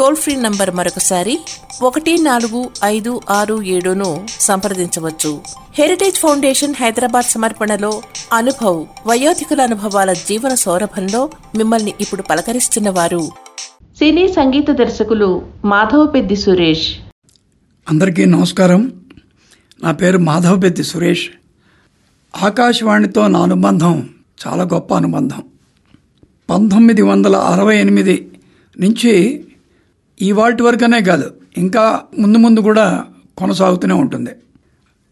Toll free number మరొకసారి ఒకటి నాలుగు ఐదు ఆరు ఏడును సంప్రదించవచ్చు. హెరిటేజ్ ఫౌండేషన్ హైదరాబాద్ సమర్పణలో అనుభవ్ వయోధికుల అనుభవాల జీవన సౌరభంలో మిమ్మల్ని ఇప్పుడు పలకరిస్తున్న వారు సినీ సంగీత దర్శకులు మాధవపెద్ది సురేష్. అందరికీ నమస్కారం. నా పేరు మాధవపెద్ది సురేష్. ఆకాశవాణితో నా అనుబంధం చాలా గొప్ప అనుబంధం. పంతొమ్మిది వందల అరవై ఎనిమిది నుంచి ఇవాటి వరకనే కాదు ఇంకా ముందు ముందు కూడా కొనసాగుతూనే ఉంటుంది.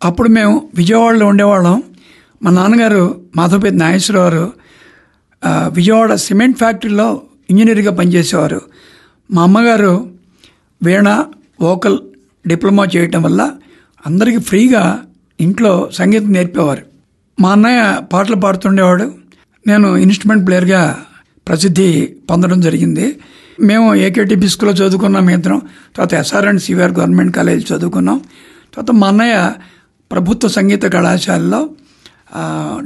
అప్పుడు మేము విజయవాడలో ఉండేవాళ్ళం. మా నాన్నగారు మాధవపేట నాగేశ్వరరావు గారు విజయవాడ సిమెంట్ ఫ్యాక్టరీలో ఇంజనీర్గా పనిచేసేవారు. మా అమ్మగారు వీణ వోకల్ డిప్లొమా చేయటం వల్ల అందరికీ ఫ్రీగా ఇంట్లో సంగీతం నేర్పేవారు. మా అన్నయ్య పాటలు పాడుతుండేవాడు. నేను ఇన్స్ట్రుమెంట్ ప్లేయర్గా ప్రసిద్ధి పొందడం జరిగింది. మేము ఏకేటీపీ స్కూల్లో చదువుకున్నాం ఇద్దరం తర్వాత S R and C V R government college చదువుకున్నాం. తర్వాత మా అన్నయ్య ప్రభుత్వ సంగీత కళాశాలలో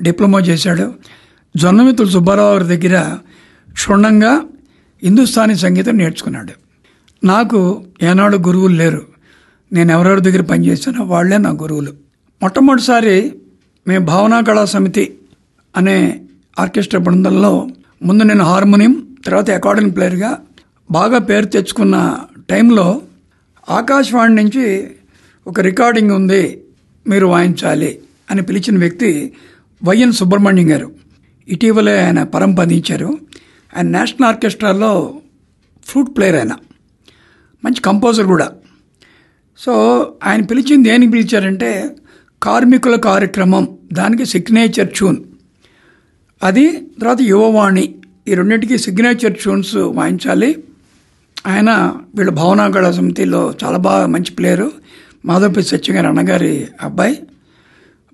డిప్లొమా చేశాడు. జొన్నమితులు సుబ్బారావు గారి దగ్గర క్షుణ్ణంగా హిందుస్థానీ సంగీతం నేర్చుకున్నాడు. నాకు ఏనాడు గురువులు లేరు. నేను ఎవరెవరి దగ్గర పనిచేసానో వాళ్ళే నా గురువులు. మొట్టమొదటిసారి మేము భావనా కళా సమితి అనే ఆర్కెస్ట్రా బృందంలో ముందు నేను హార్మోనియం తర్వాత అకార్డింగ్ ప్లేయర్గా బాగా పేరు తెచ్చుకున్న టైంలో ఆకాశవాణి నుంచి ఒక రికార్డింగ్ ఉంది మీరు వాయించాలి అని పిలిచిన వ్యక్తి వైఎన్ సుబ్రహ్మణ్యం గారు. ఇటీవలే ఆయన పరంపదించారు ఆయన నేషనల్ ఆర్కెస్ట్రాలో ఫ్లూట్ ప్లేయర్ ఆయన. మంచి కంపోజర్ కూడా. సో ఆయన పిలిచింది దేనికి పిలిచారంటే కార్మికుల కార్యక్రమం దానికి సిగ్నేచర్ ట్యూన్ అది తర్వాత యువవాణి. ఈ రెండింటికి సిగ్నేచర్ ట్యూన్స్ వాయించాలి. ఆయన వీళ్ళ భావనాగళ సమితిలో చాలా బాగా మంచి ప్లేయరు మాధవపతి సత్యం గారి అన్నగారి అబ్బాయి.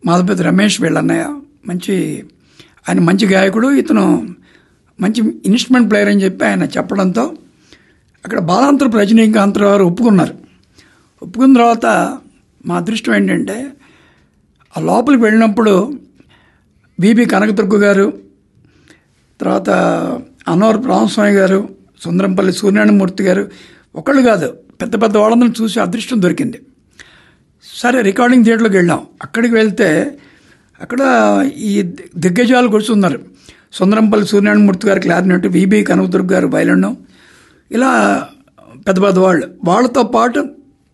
మాధవపతి రమేష్ వీళ్ళ అన్నయ్య. మంచి ఆయన మంచి గాయకుడు. ఇతను మంచి ఇన్స్ట్రుమెంట్ ప్లేయర్ అని చెప్పి ఆయన చెప్పడంతో అక్కడ బాలాంతరపు రజనీకాంతరావు గారు ఒప్పుకున్నారు. ఒప్పుకున్న తర్వాత మా అదృష్టం ఏంటంటే ఆ లోపలికి వెళ్ళినప్పుడు బీబీ కనకదుర్గ గారు తర్వాత అనవర్ రామస్వామి గారు సుందరంపల్లి సూర్యనారాయణమూర్తి గారు ఒకళ్ళు కాదు పెద్ద పెద్ద వాళ్ళందరిని చూసి అదృష్టం దొరికింది. సరే రికార్డింగ్ థియేటర్లోకి వెళ్ళాం. అక్కడికి వెళ్తే అక్కడ ఈ దిగ్గజాలు కూర్చున్నారు. సుందరంపల్లి సూర్యనారాయణమూర్తి గారు క్లారినెట్ విబి కనకదుర్గ గారు బయలుండం ఇలా పెద్ద పెద్ద వాళ్ళు. వాళ్ళతో పాటు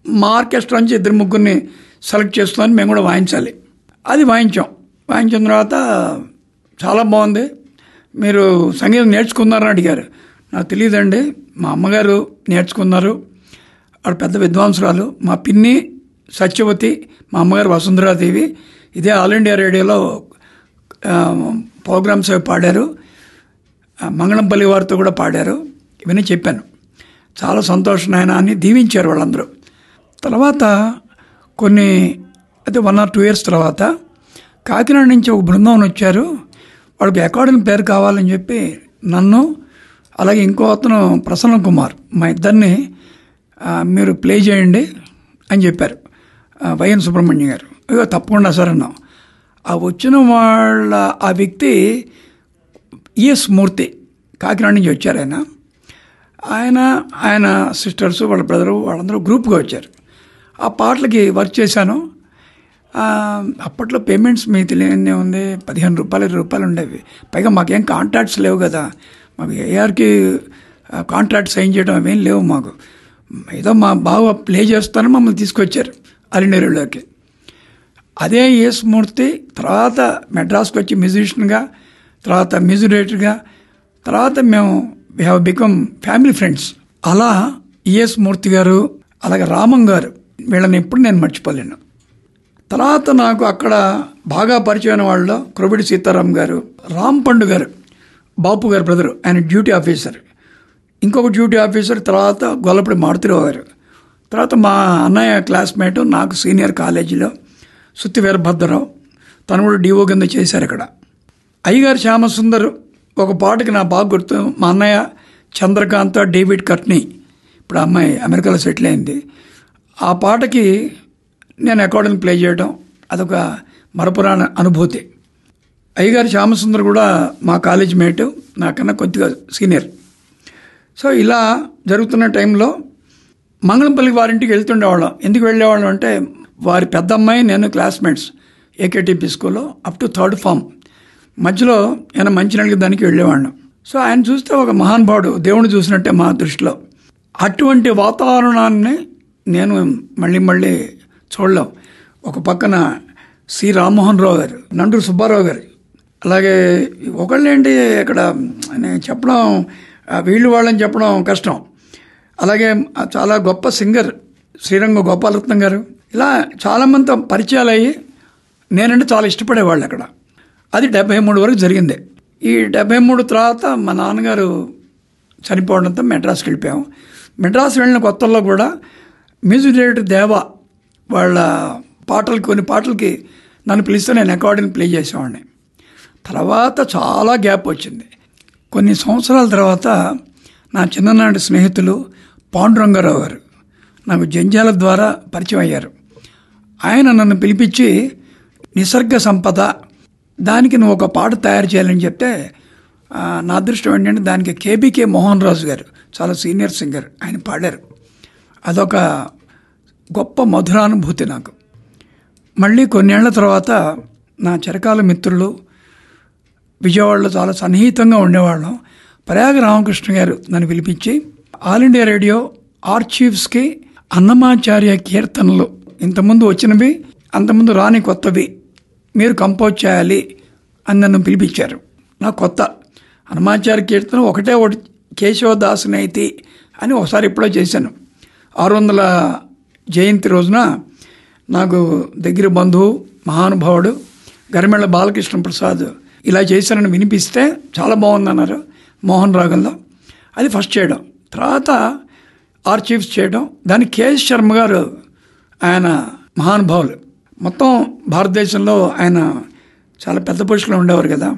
మా ఆర్కెస్ట్రా నుంచి ఇద్దరు ముగ్గురిని సెలెక్ట్ చేసుకొని మేము కూడా వాయించాలి. అది వాయించాం. వాయించిన తర్వాత చాలా బాగుంది. మీరు సంగీతం నేర్చుకున్నారని అడిగారు. నాకు తెలియదండి మా అమ్మగారు నేర్చుకున్నారు. ఆవిడ పెద్ద విద్వాంసురాలు. మా పిన్ని సత్యవతి మా అమ్మగారు వసుంధరాదేవి. ఇదే ఆల్ ఇండియా రేడియోలో ప్రోగ్రామ్స్ అవి పాడారు. మంగళంపల్లి వారితో కూడా పాడారు. ఇవన్నీ చెప్పాను. చాలా సంతోషం ఆయన అని దీవించారు వాళ్ళందరూ. తర్వాత కొన్ని అయితే వన్ ఆర్ టూ ఇయర్స్ తర్వాత కాకినాడ నుంచి ఒక బృందం వచ్చారు. వాళ్ళకి అకార్డింగ్ పేరు కావాలని చెప్పి నన్ను అలాగే ఇంకో అతను ప్రసన్న కుమార్ మా ఇద్దరిని మీరు ప్లే చేయండి అని చెప్పారు. వైఎన్ సుబ్రహ్మణ్యం గారు. అయ్యో తప్పకుండా సార్ అన్నాం. ఆ వచ్చిన వాళ్ళ ఆ వ్యక్తి ఈఎస్ మూర్తి కాకినాడ నుంచి వచ్చారు ఆయన. ఆయన ఆయన సిస్టర్స్ వాళ్ళ బ్రదరు వాళ్ళందరూ గ్రూప్గా వచ్చారు. ఆ పాటలకి వర్క్ చేశాను. అప్పట్లో పేమెంట్స్ మీకు తెలియనే ఉంది. పదిహేను రూపాయలు ఇరవై రూపాయలు ఉండేవి. పైగా మాకేం కాంట్రాక్ట్స్ లేవు కదా. మాకు ఏఆర్కి కాంట్రాక్ట్ సైన్ చేయడం అవేం లేవు మాకు. ఏదో మా బావ ప్లే చేస్తాను మమ్మల్ని తీసుకొచ్చారు అలినేరులోకి. అదే యేసుమూర్తి తర్వాత మెడ్రాస్కి వచ్చి మ్యూజిషియన్గా తర్వాత మ్యూజిరేటర్గా తర్వాత మేము we have become family friends అలా ఈఎస్ మూర్తి గారు అలాగే రామం గారు వీళ్ళని ఎప్పుడు నేను మర్చిపోలేను. తర్వాత నాకు అక్కడ బాగా పరిచయమైన వాళ్ళు క్రొబిడి సీతారాం గారు రామ్ పండు గారు బాపు గారు బ్రదరు ఆయన డ్యూటీ ఆఫీసర్ ఇంకొక డ్యూటీ ఆఫీసర్ తర్వాత గొల్లపడి మారుతిరావు గారు. తర్వాత మా అన్నయ్య క్లాస్మేట్ నాకు సీనియర్ కాలేజీలో సుత్తి వీరభద్రరావు. తను కూడా డిఓ కింద చేశారు ఇక్కడ. అయ్యగారు శ్యామసుందర్ ఒక పాటకి నా బాగా గుర్తు. మా అన్నయ్య చంద్రకాంత డేవిడ్ కట్నీ. ఇప్పుడు అమ్మాయి అమెరికాలో సెటిల్ అయింది. ఆ పాటకి నేను అకార్డింగ్ ప్లే చేయడం అదొక మరపురాణ అనుభూతి. అయ్యగారు శ్యామసుందర్ కూడా మా కాలేజ్ మేటు నాకన్నా కొద్దిగా సీనియర్. సో ఇలా జరుగుతున్న టైంలో మంగళంపల్లి వారింటికి వెళ్తుండేవాళ్ళం. ఎందుకు వెళ్ళేవాళ్ళం అంటే వారి పెద్ద అమ్మాయి నేను క్లాస్మేట్స్ ఏకేటీపీ స్కూల్లో అప్ టు థర్డ్ ఫామ్. మధ్యలో ఆయన మంచినీళ్ళకి దానికి వెళ్ళేవాళ్ళం. సో ఆయన చూస్తే ఒక మహానుభావుడు దేవుని చూసినట్టే మా దృష్టిలో. అటువంటి వాతావరణాన్ని నేను మళ్ళీ మళ్ళీ చూడలేం ఒక పక్కన సి. రామ్మోహన్ రావు గారు నండూరు సుబ్బారావు గారు. అలాగే ఒకళ్ళేంటి ఇక్కడ నేను చెప్పడం వీళ్ళు వాళ్ళని చెప్పడం కష్టం. అలాగే చాలా గొప్ప సింగర్ శ్రీరంగ గోపాలరత్నం గారు. ఇలా చాలామందితో పరిచయాలు అయ్యి నేనంటే చాలా ఇష్టపడేవాళ్ళు అక్కడ. అది డెబ్బై మూడు వరకు జరిగింది. ఈ డెబ్బై మూడు తర్వాత మా నాన్నగారు చనిపోవడంతో మెడ్రాస్కి వెళ్ళిపోయాము. మెడ్రాస్ వెళ్ళిన కొత్తల్లో కూడా మ్యూజిక్ డైరెక్టర్ దేవా వాళ్ళ పాటలు కొన్ని పాటలకి నన్ను పిలిస్తే నేను అకార్డింగ్ ప్లే చేసేవాడిని. తర్వాత చాలా గ్యాప్ వచ్చింది. కొన్ని సంవత్సరాల తర్వాత నా చిన్ననాటి స్నేహితులు పాండురంగారావు గారు నాకు జంజాల ద్వారా పరిచయం అయ్యారు. ఆయన నన్ను పిలిపించి నిసర్గ సంపద దానికి నువ్వు ఒక పాట తయారు చేయాలని చెప్తే నా అదృష్టం ఏంటంటే దానికి కేబీకే మోహన్ రాజు గారు చాలా సీనియర్ సింగర్ ఆయన పాడారు. అదొక గొప్ప మధురానుభూతి నాకు. మళ్ళీ కొన్నేళ్ళ తర్వాత నా చిరకాల మిత్రులు విజయవాడలో చాలా సన్నిహితంగా ఉండేవాళ్ళం. ప్రయాగ రామకృష్ణ గారు నన్ను పిలిపించి ఆల్ ఇండియా రేడియో ఆర్చీవ్స్కి అన్నమాచార్య కీర్తనలు ఇంతకుముందు వచ్చినవి అంతకుముందు రాని కొత్తవి మీరు కంపోజ్ చేయాలి అని నన్ను పిలిపించారు. నా కొత్త హనుమాచార్య కీర్తన ఒకటే ఒకటి కేశవదాసునైతి అని ఒకసారి ఎప్పుడో చేశాను. ఆరు వందల జయంతి రోజున నాకు దగ్గర బంధువు మహానుభావుడు గరిమెళ్ళ బాలకృష్ణ ప్రసాద్ ఇలా చేశానని వినిపిస్తే చాలా బాగుందన్నారు మోహన్ రాగంలో అది ఫస్ట్ చేయడం. తర్వాత ఆర్చీవ్స్ చేయడం. దాని కేఎస్ శర్మ గారు ఆయన మహానుభావులు. మొత్తం భారతదేశంలో ఆయన చాలా పెద్ద పురుషులు ఉండేవారు కదా.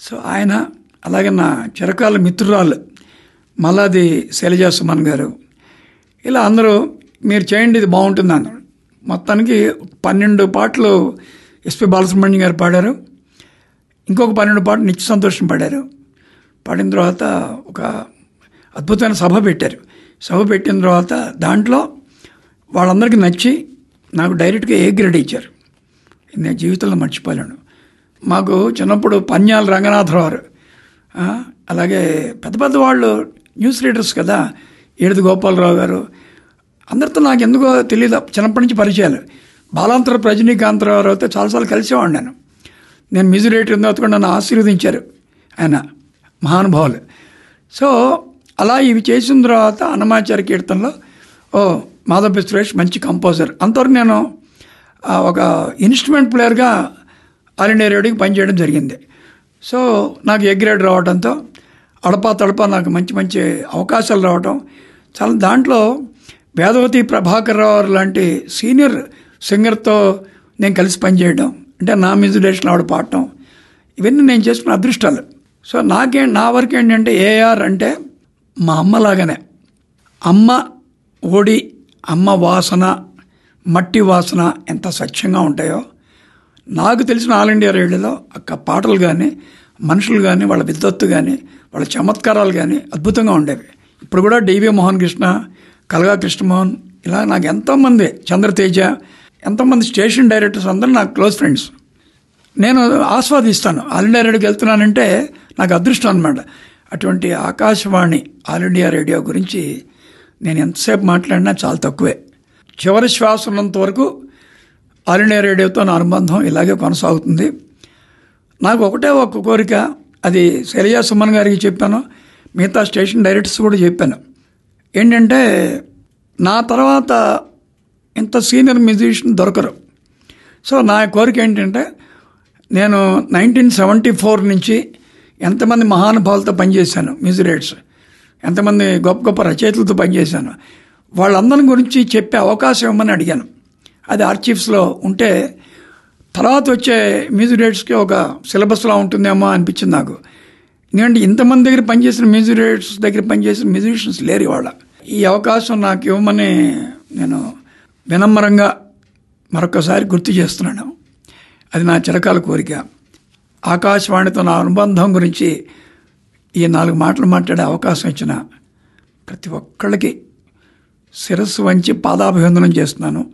సో ఆయన అలాగే నా చిరకాల మిత్రురాలు మల్లాది శైలజా సుమన్ గారు. ఇలా అందరూ మీరు చేయండి ఇది బాగుంటుంది అన్నాడు. మొత్తానికి పన్నెండు పాటలు ఎస్పి బాలసుబ్రహ్మణ్యం గారు పాడారు. ఇంకొక పన్నెండు పాటలు నిత్య సంతోషం పాడారు. పాడిన తర్వాత ఒక అద్భుతమైన సభ పెట్టారు. సభ పెట్టిన తర్వాత దాంట్లో వాళ్ళందరికీ నచ్చి నాకు డైరెక్ట్గా ఏ గ్రేడ్ ఇచ్చారు. నేను జీవితంలో మర్చిపోలేను. మాకు చిన్నప్పుడు పన్యాల రంగనాథరావు గారు, అలాగే పెద్ద పెద్ద వాళ్ళు న్యూస్ రీడర్స్ కదా ఏడుది గోపాలరావు గారు అందరితో నాకు ఎందుకో తెలియదు చిన్నప్పటి నుంచి పరిచయాలు. బాలాంతర రజనీకాంతరావు అయితే చాలాసార్లు కలిసేవాడినాను నేను. నేను మ్యూజిక్ డైరెక్టర్ తర్వాత కూడా నన్ను ఆశీర్వదించారు. ఆయన మహానుభావులు. సో అలా ఇవి చేసిన తర్వాత అన్నమాచార్య కీర్తనలో ఓ మాధవ సురేష్ మంచి కంపోజర్ అంతవరకు నేను ఒక ఇన్స్ట్రుమెంట్ ప్లేయర్గా ఆల్ ఇండియా రేడియోకి పనిచేయడం జరిగింది. సో నాకు ఏ గ్రేడ్ రావడంతో అడపా తడపా నాకు మంచి మంచి అవకాశాలు రావటం చాలా దాంట్లో వేదవతి ప్రభాకర్ రావు లాంటి సీనియర్ సింగర్తో నేను కలిసి పనిచేయడం అంటే నా మ్యూజిక్ డైరెక్షన్ ఆవిడ పాడటం ఇవన్నీ నేను చేసుకున్న అదృష్టాలు. సో నాకే నా వరకు ఏంటంటే ఏఆర్ అంటే మా అమ్మలాగానే అమ్మ ఓడి అమ్మ వాసన మట్టి వాసన ఎంత స్వచ్ఛంగా ఉంటాయో నాకు తెలిసిన ఆల్ ఇండియా రేడియోలో అక్క పాటలు కానీ మనుషులు కానీ వాళ్ళ విద్వత్తు కానీ వాళ్ళ చమత్కారాలు కానీ అద్భుతంగా ఉండేవి. ఇప్పుడు కూడా డివి మోహన్ కృష్ణ కలగా కృష్ణమోహన్ ఇలా నాకు ఎంతోమంది చంద్రతేజ ఎంతోమంది స్టేషన్ డైరెక్టర్స్ అందరూ నాకు క్లోజ్ ఫ్రెండ్స్. నేను ఆస్వాదిస్తాను. ఆల్ ఇండియా రేడియోకి వెళ్తున్నానంటే నాకు అదృష్టం అనమాట అటువంటి ఆకాశవాణి ఆల్ ఇండియా రేడియో గురించి నేను ఎంతసేపు మాట్లాడినా చాలా తక్కువే. చివరి శ్వాస ఉన్నంత వరకు ఆల్ ఇండియా రేడియోతో నా అనుబంధం ఇలాగే కొనసాగుతుంది. నాకు ఒకటే ఒక కోరిక అది శైలజా సుమన్ గారికి చెప్పాను మిగతా స్టేషన్ డైరెక్టర్స్ కూడా చెప్పాను. ఏంటంటే నా తర్వాత ఇంత సీనియర్ మ్యూజిషియన్ దొరకరు. సో నా కోరిక ఏంటంటే నేను నైన్టీన్ సెవెంటీ ఫోర్ నుంచి ఎంతమంది మహానుభావులతో పనిచేశాను మ్యూజిరేట్స్ ఎంతమంది గొప్ప గొప్ప రచయితలతో పనిచేశాను. వాళ్ళందరి గురించి చెప్పే అవకాశం ఇవ్వమని అడిగాను. అది ఆర్చీఫ్స్లో ఉంటే తర్వాత వచ్చే మ్యూజిరేట్స్కి ఒక సిలబస్లా ఉంటుందేమో అనిపించింది నాకు. ఎందుకంటే ఇంతమంది దగ్గర పనిచేసిన మ్యూజిక్ దగ్గర పనిచేసిన మ్యూజిషియన్స్ లేరు ఇవాళ. ఈ అవకాశం నాకు ఇవ్వమని నేను వినమ్రంగా మరొకసారి గుర్తు చేస్తున్నాను. అది నా చిరకాల కోరిక. ఆకాశవాణితో నా అనుబంధం గురించి ఈ నాలుగు మాటలు మాట్లాడే అవకాశం ఇచ్చిన ప్రతి ఒక్కళ్ళకి శిరస్సు వంచి పాదాభివందనం చేస్తున్నాను.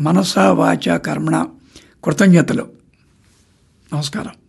మనస వాచ కర్మణ. కృతజ్ఞతలు. నమస్కారం.